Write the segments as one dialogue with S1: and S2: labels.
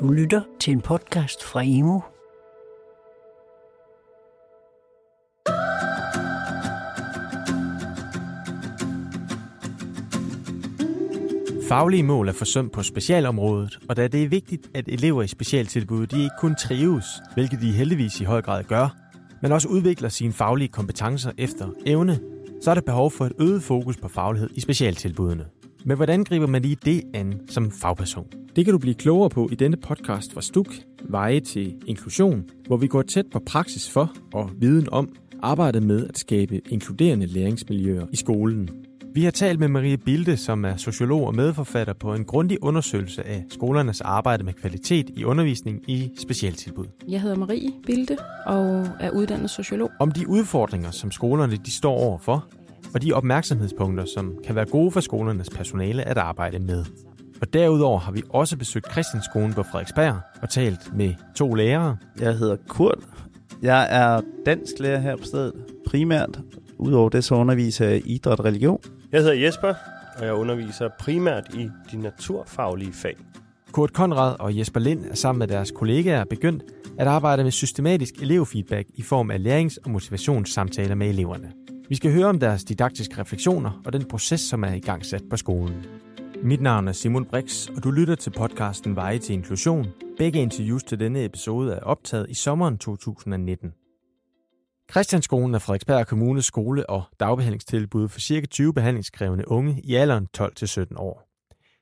S1: Du lytter til en podcast fra Imo.
S2: Faglige mål er forsømt på specialområdet, og da det er vigtigt, at elever i specialtilbud de ikke kun trives, hvilket de heldigvis i høj grad gør, men også udvikler sine faglige kompetencer efter evne, så er der behov for et øget fokus på faglighed i specialtilbudene. Men hvordan griber man lige det an som fagperson? Det kan du blive klogere på i denne podcast fra STUK, Veje til Inklusion, hvor vi går tæt på praksis for og viden om arbejdet med at skabe inkluderende læringsmiljøer i skolen. Vi har talt med Marie Bilde, som er sociolog og medforfatter på en grundig undersøgelse af skolernes arbejde med kvalitet i undervisning i specialtilbud.
S3: Jeg hedder Marie Bilde og er uddannet sociolog.
S2: Om de udfordringer, som skolerne de står overfor, og de opmærksomhedspunkter, som kan være gode for skolernes personale at arbejde med. Og derudover har vi også besøgt Christianskolen på Frederiksberg og talt med to lærere.
S4: Jeg hedder Kurt. Jeg er dansk lærer her på stedet, primært. Udover det så underviser jeg i idræt og religion.
S5: Jeg hedder Jesper, og jeg underviser primært i de naturfaglige fag.
S2: Kurt Konrad og Jesper Lind er sammen med deres kollegaer begyndt at arbejde med systematisk elevfeedback i form af lærings- og motivationssamtaler med eleverne. Vi skal høre om deres didaktiske refleksioner og den proces, som er i gang sat på skolen. Mit navn er Simon Brix, og du lytter til podcasten Veje til Inklusion. Begge interviews til denne episode er optaget i sommeren 2019. Christianskolen er Frederiksberg Kommunes skole- og dagbehandlingstilbud for ca. 20 behandlingskrævende unge i alderen 12-17 år.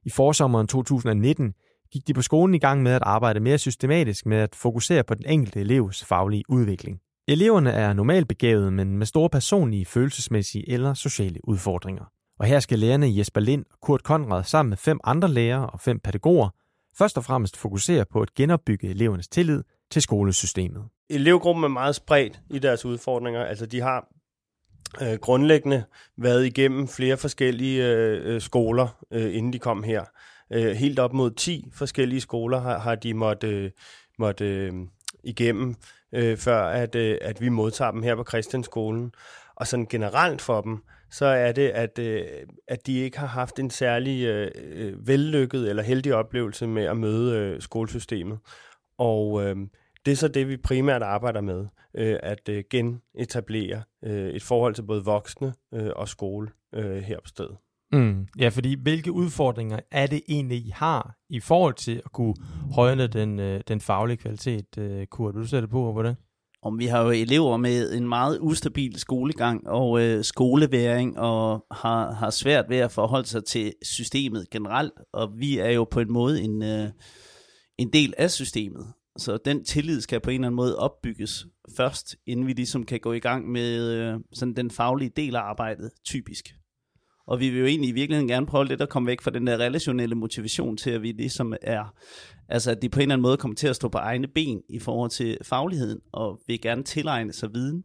S2: I forsommeren 2019 gik de på skolen i gang med at arbejde mere systematisk med at fokusere på den enkelte elevs faglige udvikling. Eleverne er normalt begavede, men med store personlige, følelsesmæssige eller sociale udfordringer. Og her skal lærerne Jesper Lind og Kurt Konrad sammen med fem andre lærere og fem pædagoger først og fremmest fokusere på at genopbygge elevernes tillid til skolesystemet.
S5: Elevgruppen er meget spredt i deres udfordringer. Altså de har øh, grundlæggende været igennem flere forskellige øh, øh skoler, øh, inden de kom her. Øh, helt op mod 10 forskellige skoler har, har de måtte, øh, måtte øh, igennem, øh, før at, øh, at vi modtager dem her på Christianskolen. Og sådan generelt for dem, så er det, at, øh, at de ikke har haft en særlig øh, øh, vellykket eller heldig oplevelse med at møde øh, skolesystemet. Og øh, det er så det, vi primært arbejder med, øh, at øh, genetablere øh, et forhold til både voksne øh, og skole øh, her på stedet.
S2: Mm. Ja, fordi hvilke udfordringer er det egentlig, I har i forhold til at kunne højne den, øh, den faglige kvalitet? Øh, Kurt, vil du sætte på på det?
S4: Om vi har jo elever med en meget ustabil skolegang og øh, skoleværing, og har, har svært ved at forholde sig til systemet generelt, og vi er jo på en måde en, øh, en del af systemet. Så den tillid skal på en eller anden måde opbygges først, inden vi ligesom kan gå i gang med øh, sådan den faglige del af arbejdet, typisk. Og vi vil jo egentlig i virkeligheden gerne prøve lidt at komme væk fra den der relationelle motivation til, at vi ligesom er, altså at de på en eller anden måde kommer til at stå på egne ben i forhold til fagligheden, og vil gerne tilegne sig viden.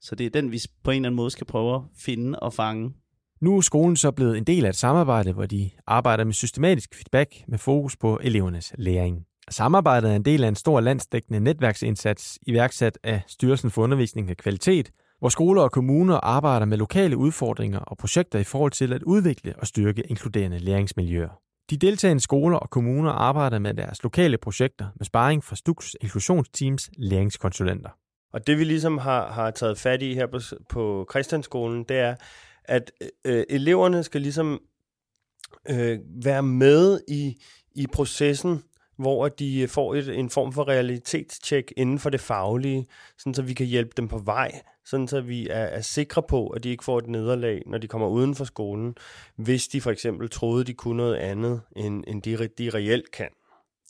S4: Så det er den, vi på en eller anden måde skal prøve at finde og fange.
S2: Nu er skolen så blevet en del af et samarbejde, hvor de arbejder med systematisk feedback med fokus på elevernes læring. Samarbejdet er en del af en stor landsdækkende netværksindsats iværksat af Styrelsen for Undervisning og Kvalitet, hvor skoler og kommuner arbejder med lokale udfordringer og projekter i forhold til at udvikle og styrke inkluderende læringsmiljøer. De deltagende skoler og kommuner arbejder med deres lokale projekter med sparring fra STUKs inklusionsteams læringskonsulenter.
S5: Og det vi ligesom har, har taget fat i her på, på Christianskolen, det er, at øh, øh, eleverne skal ligesom øh, være med i, i processen hvor de får et, en form for realitetstjek inden for det faglige, sådan så vi kan hjælpe dem på vej, sådan så vi er, er sikre på, at de ikke får et nederlag, når de kommer uden for skolen, hvis de for eksempel troede, de kunne noget andet, end, end de, de reelt kan.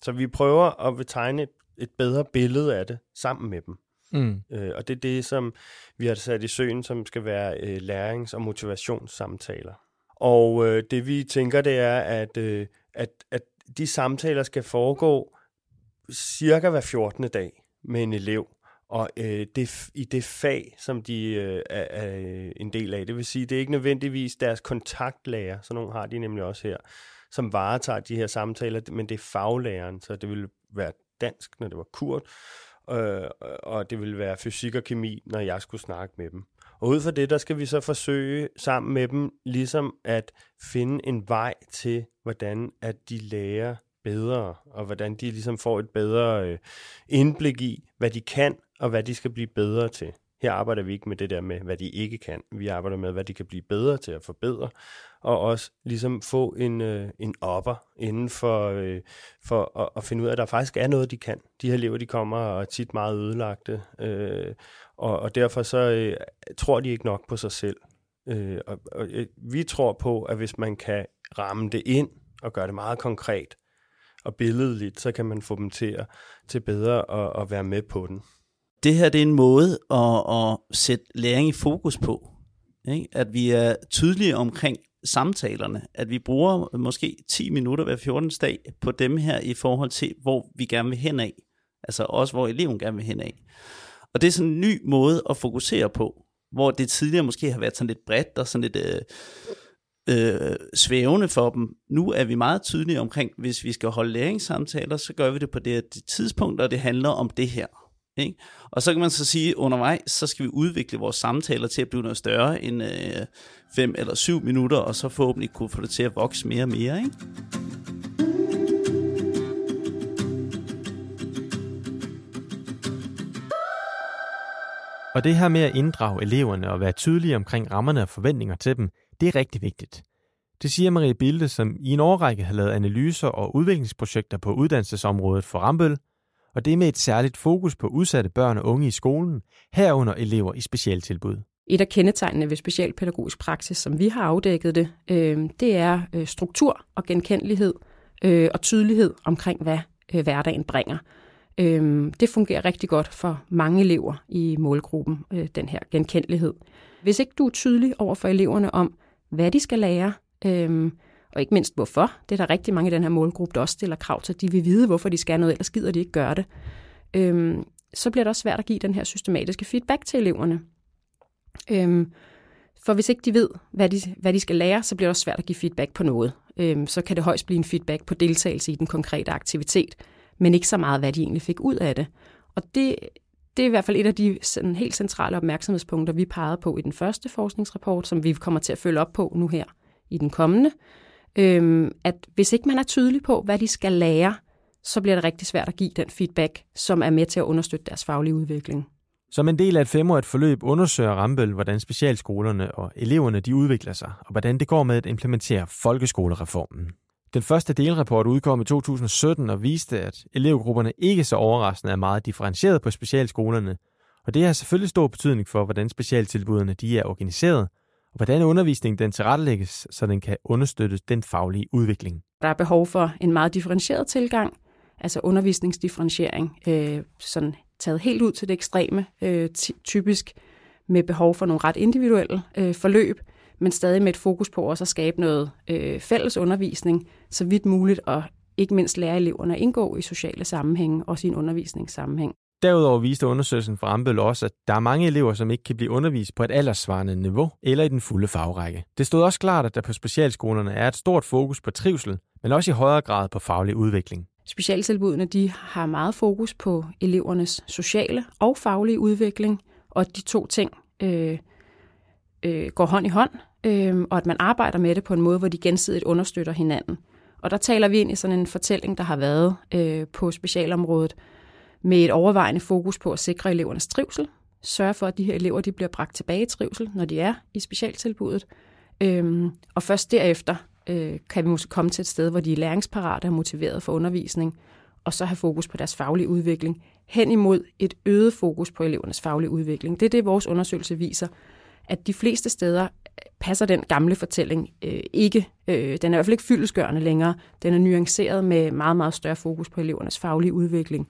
S5: Så vi prøver at tegne et, et bedre billede af det sammen med dem. Mm. Øh, og det er det, som vi har sat i søen, som skal være øh, lærings- og motivationssamtaler. Og øh, det vi tænker, det er, at, øh, at, at de samtaler skal foregå cirka hver 14. dag med en elev, og øh, det, i det fag, som de øh, er, er øh, en del af. Det vil sige, det er ikke nødvendigvis deres kontaktlærer, så nogle har de nemlig også her, som varetager de her samtaler, men det er faglæreren, så det ville være dansk, når det var kurt, øh, og det ville være fysik og kemi, når jeg skulle snakke med dem. Og ud fra det, der skal vi så forsøge sammen med dem, ligesom at finde en vej til, hvordan at de lærer bedre, og hvordan de ligesom får et bedre øh, indblik i, hvad de kan, og hvad de skal blive bedre til. Her arbejder vi ikke med det der med, hvad de ikke kan. Vi arbejder med, hvad de kan blive bedre til at forbedre, og også ligesom få en, øh, en opper inden for, øh, for at, at finde ud af, at der faktisk er noget, de kan. De her elever, de kommer og er tit meget ødelagte, øh, og, og derfor så øh, tror de ikke nok på sig selv. Øh, og, og øh, vi tror på, at hvis man kan ramme det ind og gøre det meget konkret og billedligt, så kan man få dem til, at, til bedre at, at være med på den.
S4: Det her det er en måde at, at sætte læring i fokus på. Ikke? At vi er tydelige omkring samtalerne, at vi bruger måske 10 minutter hver 14. dag på dem her i forhold til, hvor vi gerne vil hen af. Altså også, hvor eleven gerne vil hen af. Og det er sådan en ny måde at fokusere på, hvor det tidligere måske har været sådan lidt bredt og sådan lidt øh, øh, svævende for dem. Nu er vi meget tydelige omkring, hvis vi skal holde læringssamtaler, så gør vi det på det, det tidspunkt, og det handler om det her. Ikke? Og så kan man så sige, undervejs, så skal vi udvikle vores samtaler til at blive noget større end øh, eller 7 minutter, og så forhåbentlig kunne få det til at vokse mere og mere. Ikke?
S2: Og det her med at inddrage eleverne og være tydelige omkring rammerne og forventninger til dem, det er rigtig vigtigt. Det siger Marie Bilde, som i en årrække har lavet analyser og udviklingsprojekter på uddannelsesområdet for Rambøl, og det med et særligt fokus på udsatte børn og unge i skolen, herunder elever i specialtilbud.
S3: Et af kendetegnene ved specialpædagogisk praksis, som vi har afdækket det, øh, det er øh, struktur og genkendelighed øh, og tydelighed omkring, hvad øh, hverdagen bringer. Øh, det fungerer rigtig godt for mange elever i målgruppen, øh, den her genkendelighed. Hvis ikke du er tydelig over for eleverne om, hvad de skal lære, øh, og ikke mindst hvorfor. Det er der rigtig mange i den her målgruppe, der også stiller krav til. De vil vide, hvorfor de skal noget, ellers gider de ikke gøre det. Øhm, så bliver det også svært at give den her systematiske feedback til eleverne. Øhm, for hvis ikke de ved, hvad de, hvad de skal lære, så bliver det også svært at give feedback på noget. Øhm, så kan det højst blive en feedback på deltagelse i den konkrete aktivitet, men ikke så meget, hvad de egentlig fik ud af det. Og det, det er i hvert fald et af de sådan, helt centrale opmærksomhedspunkter, vi pegede på i den første forskningsrapport, som vi kommer til at følge op på nu her i den kommende øhm, at hvis ikke man er tydelig på, hvad de skal lære, så bliver det rigtig svært at give den feedback, som er med til at understøtte deres faglige udvikling.
S2: Som en del af et femårigt forløb undersøger Rambøl, hvordan specialskolerne og eleverne de udvikler sig, og hvordan det går med at implementere folkeskolereformen. Den første delrapport udkom i 2017 og viste, at elevgrupperne ikke så overraskende er meget differentieret på specialskolerne, og det har selvfølgelig stor betydning for, hvordan specialtilbudene de er organiseret, hvordan undervisningen den tilrettelægges, så den kan understøtte den faglige udvikling.
S3: Der er behov for en meget differentieret tilgang, altså undervisningsdifferentiering, øh, sådan taget helt ud til det ekstreme, øh, typisk med behov for nogle ret individuelle øh, forløb, men stadig med et fokus på også at skabe noget øh, fælles undervisning, så vidt muligt, og ikke mindst lære eleverne at indgå i sociale sammenhænge, også i en undervisningssammenhæng.
S2: Derudover viste undersøgelsen fra Rambøl også, at der er mange elever, som ikke kan blive undervist på et alderssvarende niveau eller i den fulde fagrække. Det stod også klart, at der på specialskolerne er et stort fokus på trivsel, men også i højere grad på faglig udvikling.
S3: Specialtilbudene de har meget fokus på elevernes sociale og faglige udvikling, og de to ting øh, øh, går hånd i hånd, øh, og at man arbejder med det på en måde, hvor de gensidigt understøtter hinanden. Og der taler vi ind i sådan en fortælling, der har været øh, på specialområdet, med et overvejende fokus på at sikre elevernes trivsel, sørge for, at de her elever de bliver bragt tilbage i trivsel, når de er i specialtilbuddet. Øhm, og først derefter øh, kan vi måske komme til et sted, hvor de er læringsparate og motiveret for undervisning, og så have fokus på deres faglige udvikling, hen imod et øget fokus på elevernes faglige udvikling. Det er det, vores undersøgelse viser, at de fleste steder passer den gamle fortælling øh, ikke. Øh, den er i hvert fald ikke fyldesgørende længere. Den er nuanceret med meget, meget større fokus på elevernes faglige udvikling.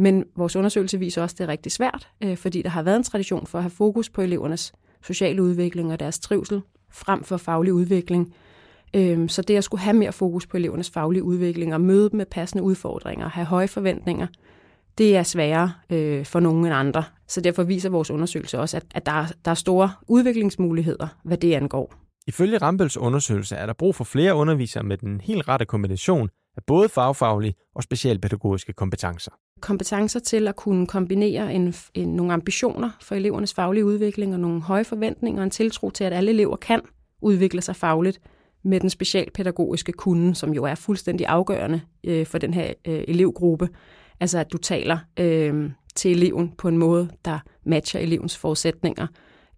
S3: Men vores undersøgelse viser også, at det er rigtig svært, øh, fordi der har været en tradition for at have fokus på elevernes sociale udvikling og deres trivsel frem for faglig udvikling. Øh, så det at skulle have mere fokus på elevernes faglige udvikling og møde dem med passende udfordringer og have høje forventninger, det er sværere øh, for nogen end andre. Så derfor viser vores undersøgelse også, at, at der, er, der er store udviklingsmuligheder, hvad det angår.
S2: Ifølge Rambels undersøgelse er der brug for flere undervisere med den helt rette kombination af både fagfaglige og specialpædagogiske kompetencer.
S3: Kompetencer til at kunne kombinere en, en, nogle ambitioner for elevernes faglige udvikling og nogle høje forventninger og en tiltro til, at alle elever kan udvikle sig fagligt med den specialpædagogiske kunde, som jo er fuldstændig afgørende øh, for den her øh, elevgruppe. Altså at du taler øh, til eleven på en måde, der matcher elevens forudsætninger.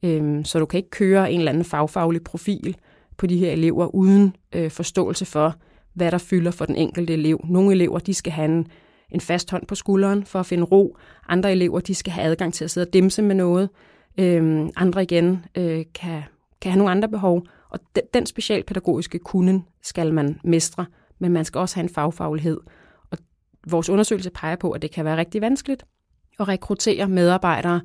S3: Øh, så du kan ikke køre en eller anden fagfaglig profil på de her elever uden øh, forståelse for, hvad der fylder for den enkelte elev. Nogle elever de skal have en, en fast hånd på skulderen for at finde ro. Andre elever de skal have adgang til at sidde og dimse med noget. Øhm, andre igen øh, kan, kan have nogle andre behov. Og den, den specialpædagogiske kunden skal man mestre, men man skal også have en fagfaglighed. Og vores undersøgelse peger på, at det kan være rigtig vanskeligt at rekruttere medarbejdere,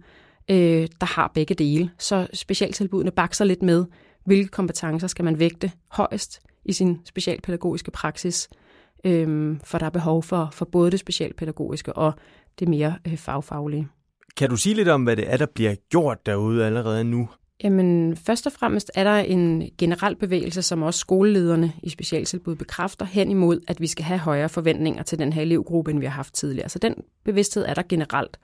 S3: øh, der har begge dele. Så specialtilbudene bakser lidt med, hvilke kompetencer skal man vægte højst i sin specialpædagogiske praksis, øh, for der er behov for, for både det specialpædagogiske og det mere øh, fagfaglige.
S2: Kan du sige lidt om, hvad det er, der bliver gjort derude allerede nu?
S3: Jamen, først og fremmest er der en generel bevægelse, som også skolelederne i specialtilbud bekræfter hen imod, at vi skal have højere forventninger til den her elevgruppe, end vi har haft tidligere. Så den bevidsthed er der generelt.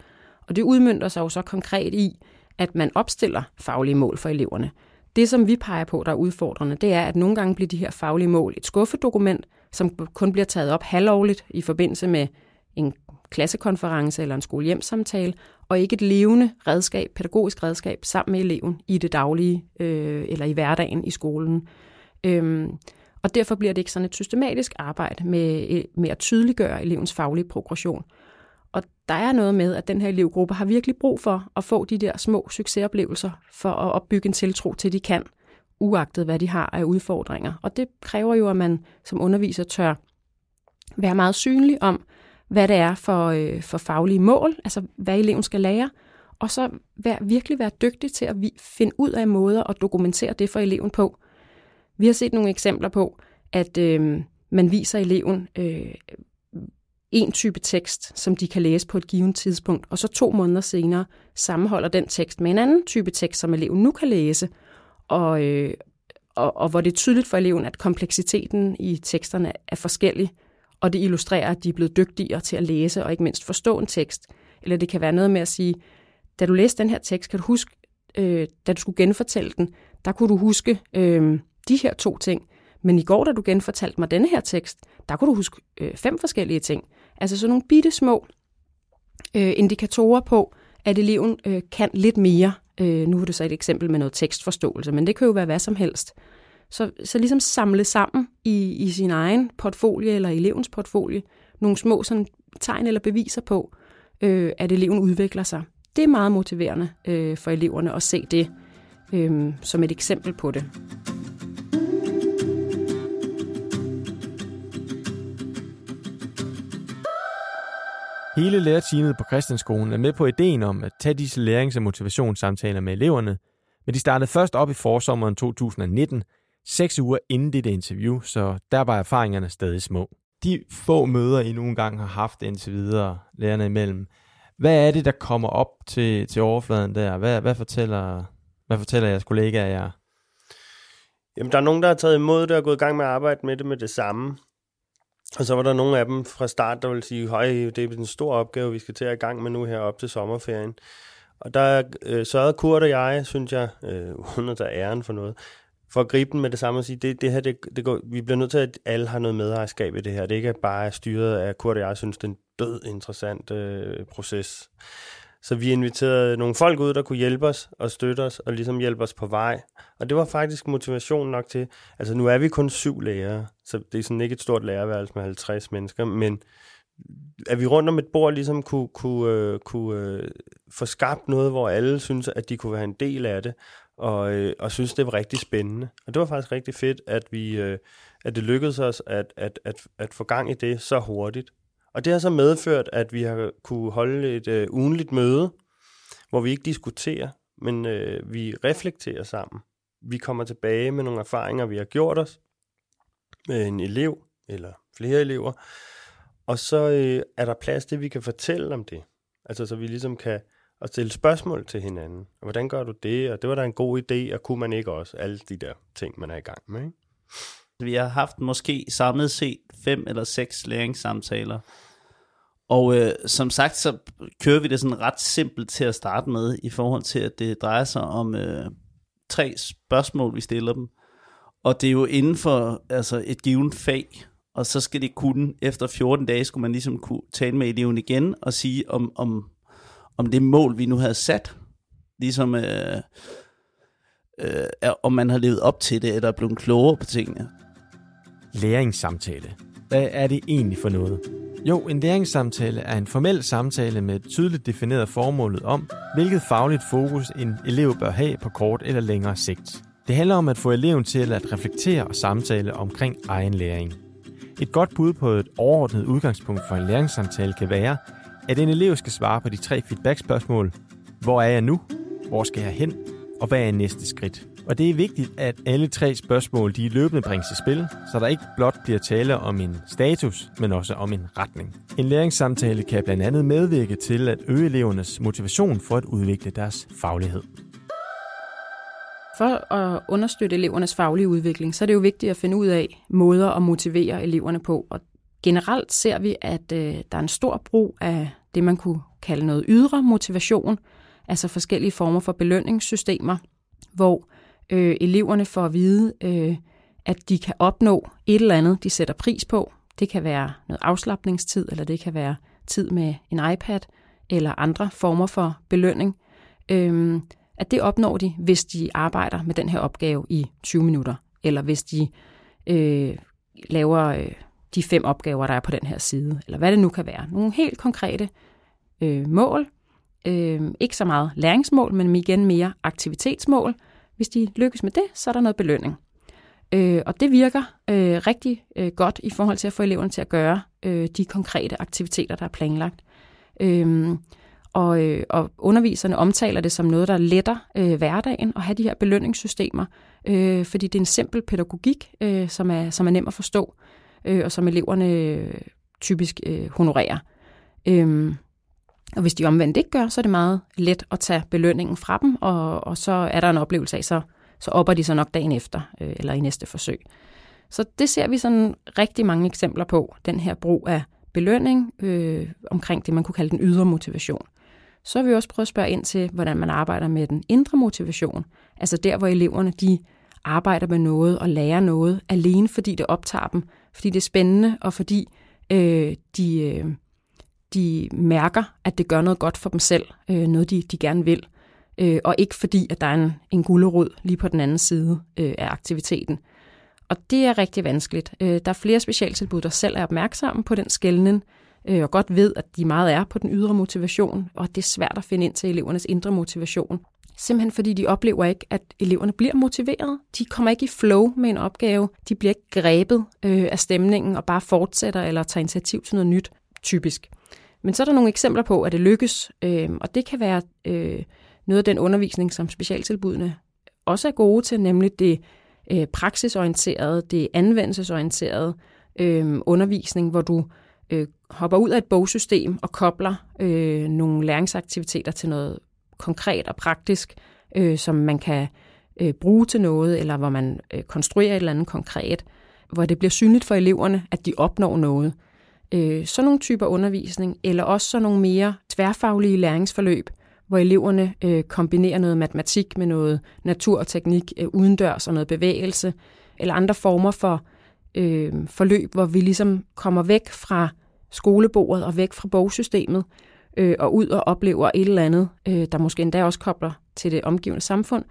S3: Og det udmyndter sig jo så konkret i, at man opstiller faglige mål for eleverne. Det, som vi peger på, der er udfordrende, det er, at nogle gange bliver de her faglige mål et skuffedokument, som kun bliver taget op halvårligt i forbindelse med en klassekonference eller en skolehjemsamtale, og ikke et levende redskab, pædagogisk redskab, sammen med eleven i det daglige øh, eller i hverdagen i skolen. Øhm, og derfor bliver det ikke sådan et systematisk arbejde med, øh, med at tydeliggøre elevens faglige progression. Og der er noget med, at den her elevgruppe har virkelig brug for at få de der små succesoplevelser for at opbygge en tiltro til, at de kan, uagtet hvad de har af udfordringer. Og det kræver jo, at man som underviser tør være meget synlig om, hvad det er for, øh, for faglige mål, altså hvad eleven skal lære, og så vær, virkelig være dygtig til at vi, finde ud af måder at dokumentere det for eleven på. Vi har set nogle eksempler på, at øh, man viser eleven øh, en type tekst, som de kan læse på et givet tidspunkt, og så to måneder senere sammenholder den tekst med en anden type tekst, som eleven nu kan læse, og, øh, og, og hvor det er tydeligt for eleven, at kompleksiteten i teksterne er forskellig, og det illustrerer, at de er blevet dygtigere til at læse og ikke mindst forstå en tekst. Eller det kan være noget med at sige, da du læste den her tekst, kan du huske, øh, da du skulle genfortælle den, der kunne du huske øh, de her to ting. Men i går, da du genfortalte mig denne her tekst, der kunne du huske øh, fem forskellige ting. Altså sådan nogle bitte små øh, indikatorer på, at eleven øh, kan lidt mere. Øh, nu er det så et eksempel med noget tekstforståelse, men det kan jo være hvad som helst. Så, så ligesom samle sammen i, i sin egen portfolio eller elevens portfolio nogle små sådan, tegn eller beviser på, øh, at eleven udvikler sig. Det er meget motiverende øh, for eleverne at se det øh, som et eksempel på det.
S2: Hele lærerteamet på Christianskolen er med på ideen om at tage disse lærings- og motivationssamtaler med eleverne, men de startede først op i forsommeren 2019, seks uger inden det interview, så der var erfaringerne stadig små. De få møder, I nogle gange har haft indtil videre, lærerne imellem, hvad er det, der kommer op til, til overfladen der? Hvad, hvad, fortæller, hvad fortæller jeres kollegaer jer?
S5: Jamen, der er nogen, der har taget imod det og gået i gang med at arbejde med det med det samme. Og så var der nogle af dem fra start, der ville sige, høj, det er en stor opgave, vi skal til at i gang med nu her op til sommerferien. Og der øh, sørgede Kurt og jeg, synes jeg, øh, uden at tage æren for noget, for at gribe den med det samme og sige, det, det her, det, det går, vi bliver nødt til, at alle har noget medejerskab i det her. Det ikke er bare styret af Kurt og jeg, synes, det er en død interessant øh, proces. Så vi inviterede nogle folk ud, der kunne hjælpe os og støtte os og ligesom hjælpe os på vej. Og det var faktisk motivation nok til, altså nu er vi kun syv lærere, så det er sådan ikke et stort lærerværelse med 50 mennesker, men at vi rundt om et bord ligesom kunne, kunne, øh, kunne øh, få skabt noget, hvor alle synes, at de kunne være en del af det, og, øh, og synes, det var rigtig spændende. Og det var faktisk rigtig fedt, at, vi, øh, at det lykkedes os at, at, at, at få gang i det så hurtigt. Og det har så medført, at vi har kunne holde et øh, ugenligt møde, hvor vi ikke diskuterer, men øh, vi reflekterer sammen. Vi kommer tilbage med nogle erfaringer, vi har gjort os med en elev eller flere elever, og så øh, er der plads til, at vi kan fortælle om det. Altså så vi ligesom kan og stille spørgsmål til hinanden. Og hvordan gør du det? Og det var da en god idé, og kunne man ikke også? Alle de der ting, man er i gang med. Ikke?
S4: Vi har haft måske samlet set fem eller seks læringssamtaler. Og øh, som sagt, så kører vi det sådan ret simpelt til at starte med, i forhold til, at det drejer sig om øh, tre spørgsmål, vi stiller dem. Og det er jo inden for altså, et givet fag, og så skal det kunne, efter 14 dage, skulle man ligesom kunne tale med eleven igen og sige, om, om, om det mål, vi nu havde sat, ligesom øh, øh, om man har levet op til det, eller er blevet klogere på tingene.
S2: Læringssamtale. Hvad er det egentlig for noget? Jo, en læringssamtale er en formel samtale med et tydeligt defineret formålet om, hvilket fagligt fokus en elev bør have på kort eller længere sigt. Det handler om at få eleven til at reflektere og samtale omkring egen læring. Et godt bud på et overordnet udgangspunkt for en læringssamtale kan være, at en elev skal svare på de tre feedback-spørgsmål. Hvor er jeg nu? Hvor skal jeg hen? Og hvad er næste skridt? Og det er vigtigt, at alle tre spørgsmål de løbende bringes i spil, så der ikke blot bliver tale om en status, men også om en retning. En læringssamtale kan blandt andet medvirke til at øge elevernes motivation for at udvikle deres faglighed.
S3: For at understøtte elevernes faglige udvikling, så er det jo vigtigt at finde ud af måder at motivere eleverne på. Og generelt ser vi, at øh, der er en stor brug af det, man kunne kalde noget ydre motivation, altså forskellige former for belønningssystemer, hvor øh, eleverne får at vide, øh, at de kan opnå et eller andet, de sætter pris på. Det kan være noget afslappningstid, eller det kan være tid med en iPad, eller andre former for belønning. Øh, at det opnår de, hvis de arbejder med den her opgave i 20 minutter, eller hvis de øh, laver øh, de fem opgaver, der er på den her side, eller hvad det nu kan være. Nogle helt konkrete øh, mål, øh, ikke så meget læringsmål, men igen mere aktivitetsmål. Hvis de lykkes med det, så er der noget belønning. Øh, og det virker øh, rigtig øh, godt i forhold til at få eleverne til at gøre øh, de konkrete aktiviteter, der er planlagt. Øh, og, øh, og underviserne omtaler det som noget, der letter øh, hverdagen og have de her belønningssystemer, øh, fordi det er en simpel pædagogik, øh, som, er, som er nem at forstå, øh, og som eleverne øh, typisk øh, honorerer. Øh, og hvis de omvendt ikke gør, så er det meget let at tage belønningen fra dem, og, og så er der en oplevelse af, så, så opper de sig nok dagen efter, øh, eller i næste forsøg. Så det ser vi sådan rigtig mange eksempler på, den her brug af belønning øh, omkring det, man kunne kalde den ydre motivation. Så har vi også prøvet at spørge ind til, hvordan man arbejder med den indre motivation. Altså der, hvor eleverne de arbejder med noget og lærer noget, alene fordi det optager dem, fordi det er spændende, og fordi øh, de, øh, de mærker, at det gør noget godt for dem selv, øh, noget de, de gerne vil, øh, og ikke fordi, at der er en, en gulderod lige på den anden side øh, af aktiviteten. Og det er rigtig vanskeligt. Øh, der er flere specialtilbud, der selv er opmærksomme på den skældning, øh, og godt ved, at de meget er på den ydre motivation, og det er svært at finde ind til elevernes indre motivation. Simpelthen fordi de oplever ikke, at eleverne bliver motiveret. De kommer ikke i flow med en opgave. De bliver ikke grebet øh, af stemningen og bare fortsætter eller tager initiativ til noget nyt, typisk. Men så er der nogle eksempler på, at det lykkes, øh, og det kan være øh, noget af den undervisning, som specialtilbudene også er gode til, nemlig det øh, praksisorienterede, det anvendelsesorienterede øh, undervisning, hvor du øh, hopper ud af et bogsystem og kobler øh, nogle læringsaktiviteter til noget konkret og praktisk, øh, som man kan øh, bruge til noget, eller hvor man øh, konstruerer et eller andet konkret, hvor det bliver synligt for eleverne, at de opnår noget. Øh, sådan nogle typer undervisning, eller også sådan nogle mere tværfaglige læringsforløb, hvor eleverne øh, kombinerer noget matematik med noget natur og teknik øh, udendørs og noget bevægelse, eller andre former for øh, forløb, hvor vi ligesom kommer væk fra skolebordet og væk fra bogsystemet, øh, og ud og oplever et eller andet, øh, der måske endda også kobler til det omgivende samfund.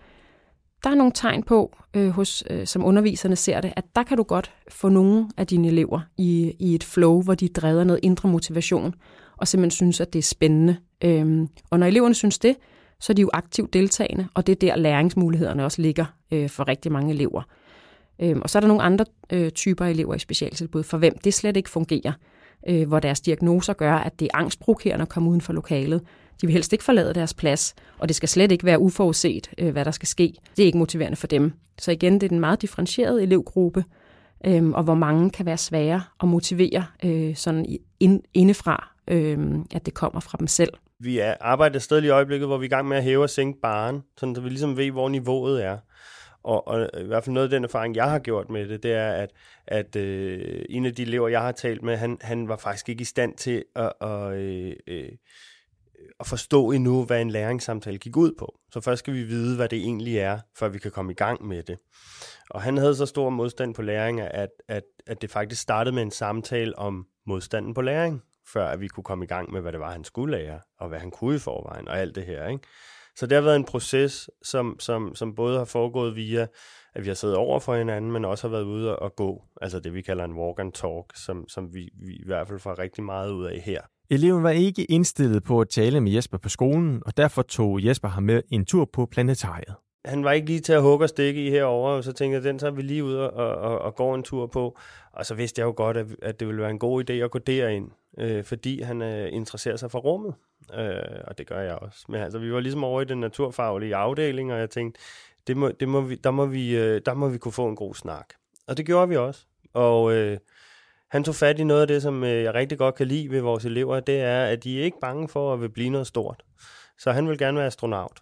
S3: Der er nogle tegn på, øh, hos, øh, som underviserne ser det, at der kan du godt få nogle af dine elever i, i et flow, hvor de drevet noget indre motivation, og simpelthen synes, at det er spændende. Øhm, og når eleverne synes det, så er de jo aktivt deltagende, og det er der læringsmulighederne også ligger øh, for rigtig mange elever. Øhm, og så er der nogle andre øh, typer elever i specialtilbud, for hvem det slet ikke fungerer øh, hvor deres diagnoser gør, at det er angstprovokerende at komme uden for lokalet. De vil helst ikke forlade deres plads, og det skal slet ikke være uforudset, øh, hvad der skal ske. Det er ikke motiverende for dem. Så igen, det er en meget differentieret elevgruppe, øh, og hvor mange kan være svære at motivere øh, sådan ind, indefra, øh, at det kommer fra dem selv.
S5: Vi er arbejder et sted i øjeblikket, hvor vi er i gang med at hæve og sænke baren, så vi ligesom ved, hvor niveauet er. Og, og i hvert fald noget af den erfaring, jeg har gjort med det, det er, at, at øh, en af de elever, jeg har talt med, han, han var faktisk ikke i stand til at, at, øh, øh, at forstå endnu, hvad en læringssamtale gik ud på. Så først skal vi vide, hvad det egentlig er, før vi kan komme i gang med det. Og han havde så stor modstand på læring, at, at, at det faktisk startede med en samtale om modstanden på læring, før at vi kunne komme i gang med, hvad det var, han skulle lære, og hvad han kunne i forvejen, og alt det her. Ikke? Så det har været en proces, som, som, som både har foregået via, at vi har siddet over for hinanden, men også har været ude og gå. Altså det, vi kalder en walk and talk, som, som vi, vi i hvert fald får rigtig meget ud af her.
S2: Eleven var ikke indstillet på at tale med Jesper på skolen, og derfor tog Jesper ham med en tur på planetariet.
S5: Han var ikke lige til at hugge og stikke i herover, og så tænkte jeg, den tager vi lige ud og, og, og går en tur på. Og så vidste jeg jo godt, at, at det ville være en god idé at gå derind, øh, fordi han øh, interesserer sig for rummet. Øh, og det gør jeg også. Men altså, vi var ligesom over i den naturfaglige afdeling, og jeg tænkte, det må, det må vi, der, må vi, øh, der må vi kunne få en god snak. Og det gjorde vi også. Og øh, han tog fat i noget af det, som øh, jeg rigtig godt kan lide ved vores elever, det er, at de er ikke bange for at vil blive noget stort. Så han vil gerne være astronaut,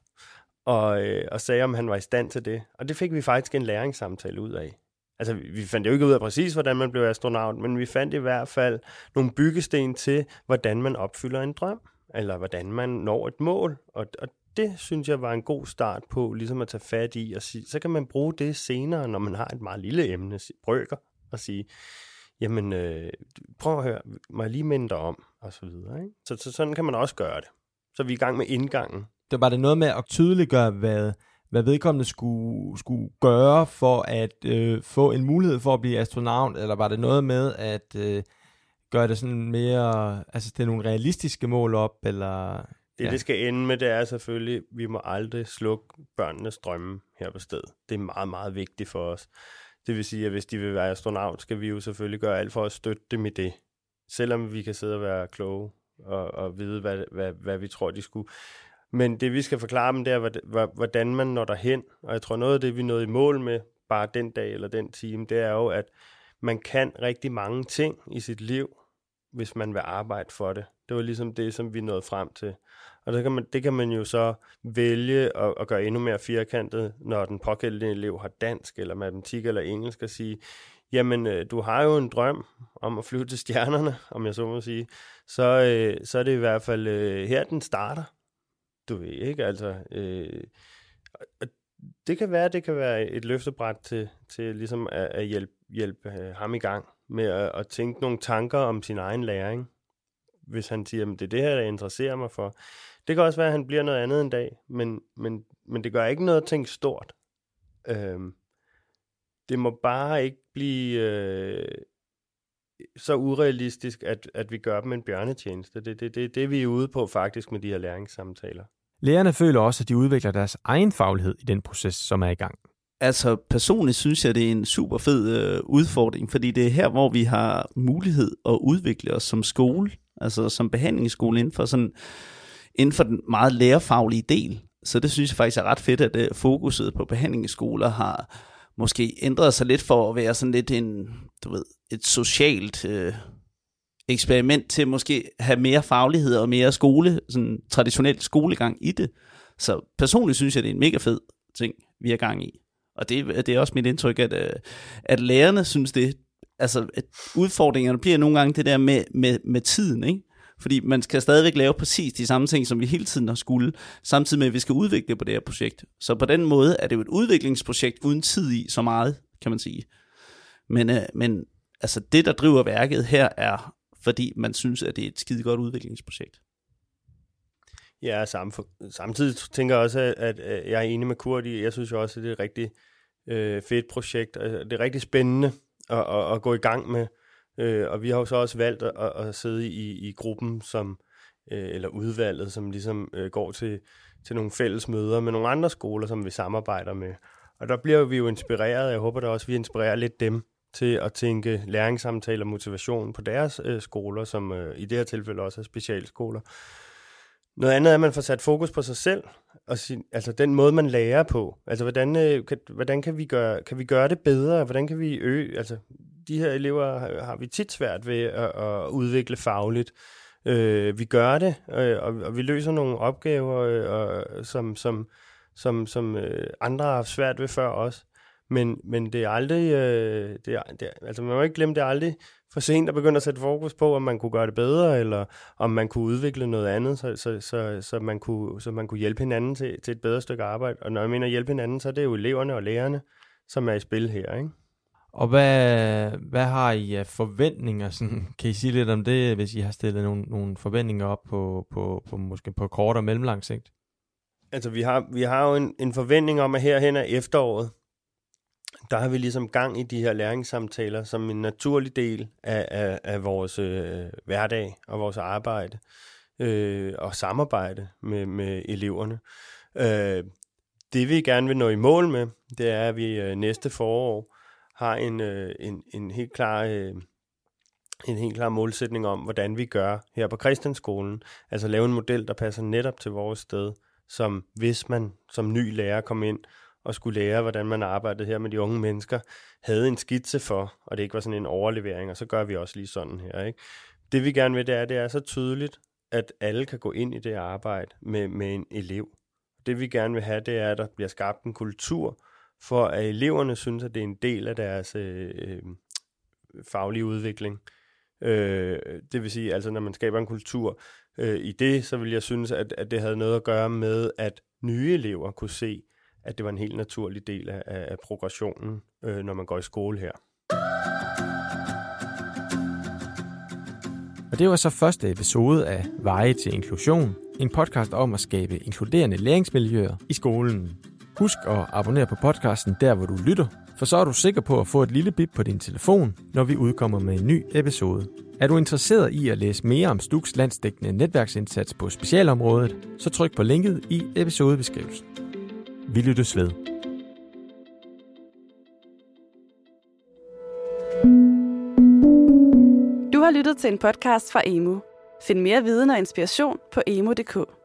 S5: og, øh, og sagde, om han var i stand til det. Og det fik vi faktisk en læringssamtale ud af. Altså, vi fandt jo ikke ud af præcis, hvordan man blev astronaut, men vi fandt i hvert fald nogle byggesten til, hvordan man opfylder en drøm, eller hvordan man når et mål. Og, og det synes jeg var en god start på, ligesom at tage fat i og sige, så kan man bruge det senere, når man har et meget lille emne, brøker, og sige, jamen øh, prøv at høre, må jeg lige minde dig om, og så videre. Ikke? Så, så sådan kan man også gøre det. Så vi er i gang med indgangen.
S2: Det var det noget med at tydeliggøre, hvad, hvad vedkommende skulle, skulle gøre for at øh, få en mulighed for at blive astronaut, eller var det noget med at øh, gøre det sådan mere, altså det er nogle realistiske mål op, eller...
S5: Det, ja. det skal ende med, det er selvfølgelig, vi må aldrig slukke børnenes drømme her på stedet. Det er meget, meget vigtigt for os. Det vil sige, at hvis de vil være astronaut, skal vi jo selvfølgelig gøre alt for at støtte dem i det. Selvom vi kan sidde og være kloge og, og vide, hvad, hvad, hvad vi tror, de skulle. Men det, vi skal forklare dem, det er, hvordan man når derhen. Og jeg tror, noget af det, vi nåede i mål med, bare den dag eller den time, det er jo, at man kan rigtig mange ting i sit liv, hvis man vil arbejde for det. Det var ligesom det, som vi nåede frem til. Og det kan man, det kan man jo så vælge at, at gøre endnu mere firkantet, når den pågældende elev har dansk eller matematik eller engelsk, og sige, jamen, øh, du har jo en drøm om at flyve til stjernerne, om jeg så må sige, så, øh, så er det i hvert fald øh, her, den starter. Du ved ikke, altså... Øh, det kan være, det kan være et løftebræt til, til ligesom at, at hjælpe, hjælpe øh, ham i gang med at, at tænke nogle tanker om sin egen læring. Hvis han siger, at det er det her, der interesserer mig for. Det kan også være, at han bliver noget andet en dag, men, men, men det gør ikke noget at tænke stort. Øhm, det må bare ikke blive øh, så urealistisk, at, at vi gør dem en bjørnetjeneste. Det er det, det, det, vi er ude på faktisk med de her læringssamtaler.
S2: Lærerne føler også, at de udvikler deres egen faglighed i den proces, som er i gang.
S4: Altså personligt synes jeg, det er en super fed øh, udfordring, fordi det er her, hvor vi har mulighed at udvikle os som skole, altså som behandlingsskole inden for sådan inden for den meget lærerfaglige del. Så det synes jeg faktisk er ret fedt, at øh, fokuset på behandlingsskoler har måske ændret sig lidt for at være sådan lidt en, du ved, et socialt øh, eksperiment til måske have mere faglighed og mere skole, sådan traditionel skolegang i det. Så personligt synes jeg, det er en mega fed ting, vi er gang i. Og det, det er også mit indtryk, at, øh, at lærerne synes det, altså at udfordringerne bliver nogle gange det der med, med, med tiden, ikke? Fordi man skal stadigvæk lave præcis de samme ting, som vi hele tiden har skulle, samtidig med, at vi skal udvikle på det her projekt. Så på den måde er det jo et udviklingsprojekt uden tid i så meget, kan man sige. Men, øh, men altså det, der driver værket her, er fordi man synes, at det er et skide godt udviklingsprojekt.
S5: Ja, samtidig tænker jeg også, at, jeg er enig med Kurt i, jeg synes jo også, at det er rigtigt, rigtig øh, fedt projekt, det er rigtig spændende at, at, at gå i gang med. Øh, og vi har jo så også valgt at, at sidde i, i gruppen, som, øh, eller udvalget, som ligesom øh, går til, til nogle fælles møder med nogle andre skoler, som vi samarbejder med. Og der bliver vi jo inspireret, jeg håber da også, at vi inspirerer lidt dem til at tænke læringssamtaler og motivation på deres øh, skoler, som øh, i det her tilfælde også er specialskoler. Noget andet er, at man får sat fokus på sig selv, og sin, altså den måde, man lærer på. Altså, hvordan, øh, kan, hvordan kan, vi gøre, kan vi gøre det bedre? Hvordan kan vi øge... Altså, de her elever har, har vi tit svært ved at, at udvikle fagligt. Øh, vi gør det, øh, og, og vi løser nogle opgaver, øh, og, som, som, som, som øh, andre har haft svært ved før os. Men, men det er aldrig, øh, det er, det er, altså man må ikke glemme, det er aldrig for sent at begynde at sætte fokus på, om man kunne gøre det bedre, eller om man kunne udvikle noget andet, så, så, så, så, man, kunne, så man kunne hjælpe hinanden til, til et bedre stykke arbejde. Og når jeg mener hjælpe hinanden, så er det jo eleverne og lærerne, som er i spil her, ikke?
S2: Og hvad, hvad har I af forventninger? Sådan, kan I sige lidt om det, hvis I har stillet nogle, nogle forventninger op på, på, på måske på kort og mellemlang sigt?
S5: Altså, vi har, vi har jo en, en forventning om, at herhen er efteråret, der har vi ligesom gang i de her læringssamtaler som en naturlig del af, af, af vores øh, hverdag og vores arbejde øh, og samarbejde med, med eleverne. Øh, det vi gerne vil nå i mål med, det er, at vi øh, næste forår har en, øh, en, en helt klar... Øh, en helt klar målsætning om, hvordan vi gør her på Christianskolen. Altså lave en model, der passer netop til vores sted, som hvis man som ny lærer kommer ind og skulle lære, hvordan man arbejdede her med de unge mennesker, havde en skitse for, og det ikke var sådan en overlevering, og så gør vi også lige sådan her. Ikke? Det vi gerne vil, det er, det er så tydeligt, at alle kan gå ind i det arbejde med, med en elev. Det vi gerne vil have, det er, at der bliver skabt en kultur, for at eleverne synes, at det er en del af deres øh, øh, faglige udvikling. Øh, det vil sige, altså når man skaber en kultur øh, i det, så vil jeg synes, at, at det havde noget at gøre med, at nye elever kunne se, at det var en helt naturlig del af, af progressionen, øh, når man går i skole her.
S2: Og det var så første episode af Veje til Inklusion, en podcast om at skabe inkluderende læringsmiljøer i skolen. Husk at abonnere på podcasten der, hvor du lytter, for så er du sikker på at få et lille bip på din telefon, når vi udkommer med en ny episode. Er du interesseret i at læse mere om Stuks landsdækkende netværksindsats på specialområdet, så tryk på linket i episodebeskrivelsen. Vi lyttes ved.
S6: Du har lyttet til en podcast fra Emu. Find mere viden og inspiration på emu.dk.